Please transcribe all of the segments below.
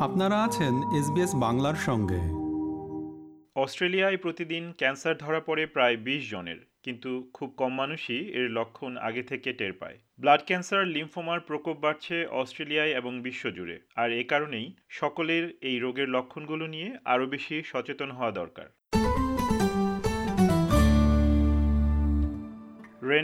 আপনারা আছেন এসবিএস বাংলার সঙ্গে। অস্ট্রেলিয়ায় প্রতিদিন ক্যান্সার ধরা পড়ে প্রায় বিশ জনের, কিন্তু খুব কম মানুষই এর লক্ষণ আগে থেকে টের পায়। ব্লাড ক্যান্সার, লিম্ফোমার প্রকোপ বাড়ছে অস্ট্রেলিয়ায় এবং বিশ্বজুড়ে, আর এ কারণেই সকলের এই রোগের লক্ষণগুলো নিয়ে আরও বেশি সচেতন হওয়া দরকার।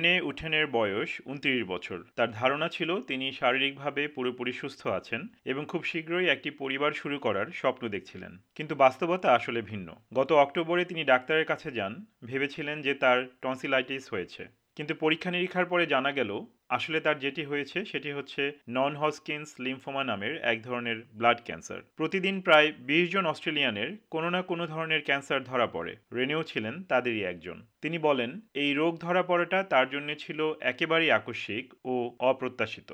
রেনে উঠেনের বয়স উনত্রিশ বছর। তার ধারণা ছিল তিনি শারীরিকভাবে পুরোপুরি সুস্থ আছেন এবং খুব শীঘ্রই একটি পরিবার শুরু করার স্বপ্ন দেখছিলেন। কিন্তু বাস্তবতা আসলে ভিন্ন। গত অক্টোবরে তিনি ডাক্তারের কাছে যান, ভেবেছিলেন যে তার টনসিলাইটিস হয়েছে। কিন্তু পরীক্ষা নিরীক্ষার পরে জানা গেল আসলে তার যেটি হয়েছে সেটি হচ্ছে নন হসকিন্স লিম্ফোমা নামের এক ধরনের ব্লাড ক্যান্সার প্রতিদিন প্রায় বিশ জন অস্ট্রেলিয়ানের কোনো না কোনো ধরনের ক্যান্সার ধরা পড়ে। রেনেও ছিলেন তাদেরই একজন। তিনি বলেন, এই রোগ ধরা পড়াটা তার জন্য ছিল একেবারেই আকস্মিক ও অপ্রত্যাশিত।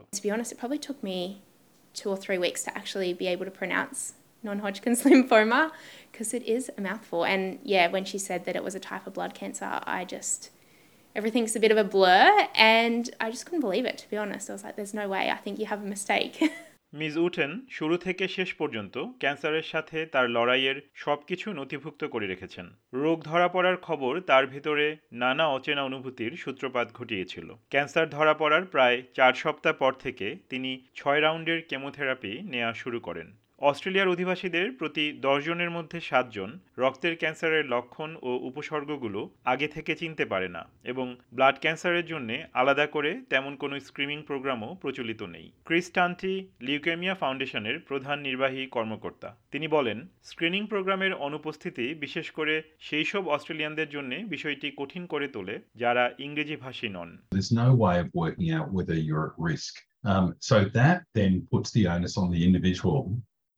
Non-hodgkin's lymphoma because it is a mouthful. And yeah, when she said that it was a type of blood cancer, i just everything's a bit of a blur and I just couldn't believe it, to be honest. I was like, there's no way, I think you have a mistake. Miss উটেন শুরু থেকে শেষ পর্যন্ত ক্যান্সারের সাথে তার লড়াইয়ের সবকিছু নথিভুক্ত করে রেখেছেন রোগ ধরা পড়ার খবর তার ভেতরে নানা অচেনা অনুভূতির সূত্রপাত ঘটিয়েছিল ক্যান্সার ধরা পড়ার প্রায় চার সপ্তাহ পর থেকে তিনি ছয় রাউন্ডের কেমোথেরাপি নেওয়া শুরু করেন অস্ট্রেলিয়ার অধিবাসীদের প্রতি দশজনের মধ্যে সাতজন রক্তের ক্যান্সারের লক্ষণ ও উপসর্গগুলো আগে থেকে চিনতে পারে না এবং ব্লাড ক্যান্সারের জন্য আলাদা করে তেমন কোনো স্ক্রিনিং প্রোগ্রামও প্রচলিত নেই। ক্রিস্টান্টি লিউকেমিয়া ফাউন্ডেশনের প্রধান নির্বাহী কর্মকর্তা। তিনি বলেন স্ক্রিনিং প্রোগ্রামের অনুপস্থিতি বিশেষ করে সেই সব অস্ট্রেলিয়ানদের জন্য বিষয়টি কঠিন করে তোলে যারা ইংরেজি ভাষী নন. Um, so that then puts the onus on the individual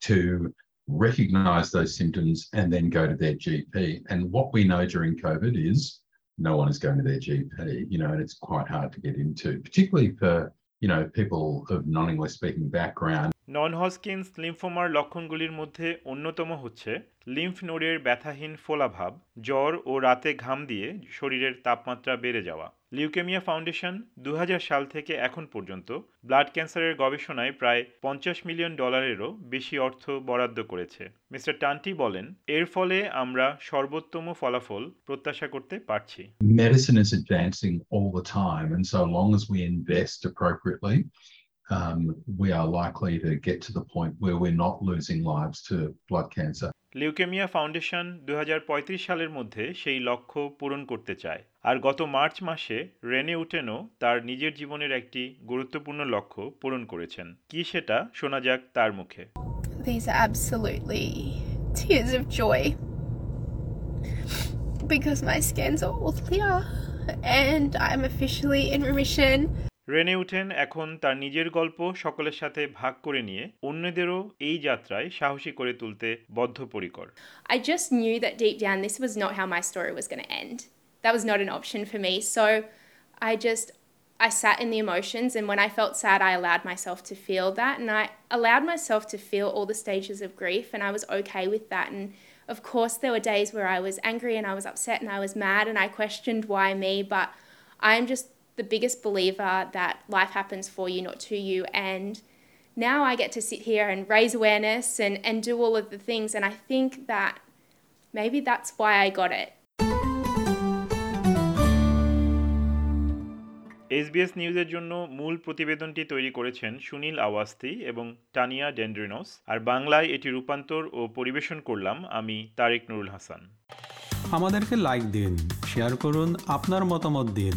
to recognize those symptoms and then go to their GP. And what we know during COVID is no one is going to their GP, you know, and it's quite hard to get into, particularly for, you know, people of non-English speaking background. নন হসকিন্স লিম্ফোমার লক্ষণগুলির মধ্যে অন্যতম হচ্ছে lymph নোডের ব্যথাহীন ফোলাভাব জ্বর ও রাতে ঘাম দিয়ে শরীরের তাপমাত্রা বেড়ে যাওয়া লিউকেমিয়া ফাউন্ডেশন দুই হাজার সাল থেকে এখন পর্যন্ত ব্লাড ক্যান্সারের গবেষণায় প্রায় পঞ্চাশ মিলিয়ন ডলারেরও বেশি অর্থ বরাদ্দ করেছে। মিস্টার টান্টি বলেন, এর ফলে আমরা সর্বোত্তম ফলাফল প্রত্যাশা করতে পারছি। Medicine is advancing all the time and so long as we invest appropriately we are likely to get to the point where we are not losing cancer leukaemia foundation দু সালের মধ্যে সেই লক্ষ্য পূরণ করতে চায়। আর গত মার্চ মাসে রেনে উটেনও তার নিজের জীবনের একটি গুরুত্বপূর্ণ লক্ষ্য পূরণ করেছেন। কি সেটা শোনা যাক তার মুখে। Because my scans are all clear and I'm officially in remission. Rene উঠেন এখন তার নিজের গল্প সকলের সাথে ভাগ করে নিয়ে অন্যদেরও এই যাত্রায় সাহসী করে তুলতে বদ্ধপরিকর I just knew that deep down this was not how my story was going to end. That was not an option for me. So I just I sat in the emotions and when I felt sad I allowed myself to feel that and I allowed myself to feel all the stages of grief and I was okay with that and of course there were days where I was angry and I was upset and I was mad and I questioned why me but I'm just the biggest believer that life happens for you not to you and now I get to sit here and raise awareness and, and do all of the things. And I think that maybe that's why I got it. SBS নিউজের জন্য মূল প্রতিবেদনটি তৈরি করেছেন সুনীল আওয়াস্তি এবং টানিয়া ডেন্ড্রিনোস আর বাংলায় এটি রূপান্তর ও পরিবেশন করলাম আমি তারেক নুরুল হাসান আমাদেরকে লাইক দিন শেয়ার করুন আপনার মতামত দিন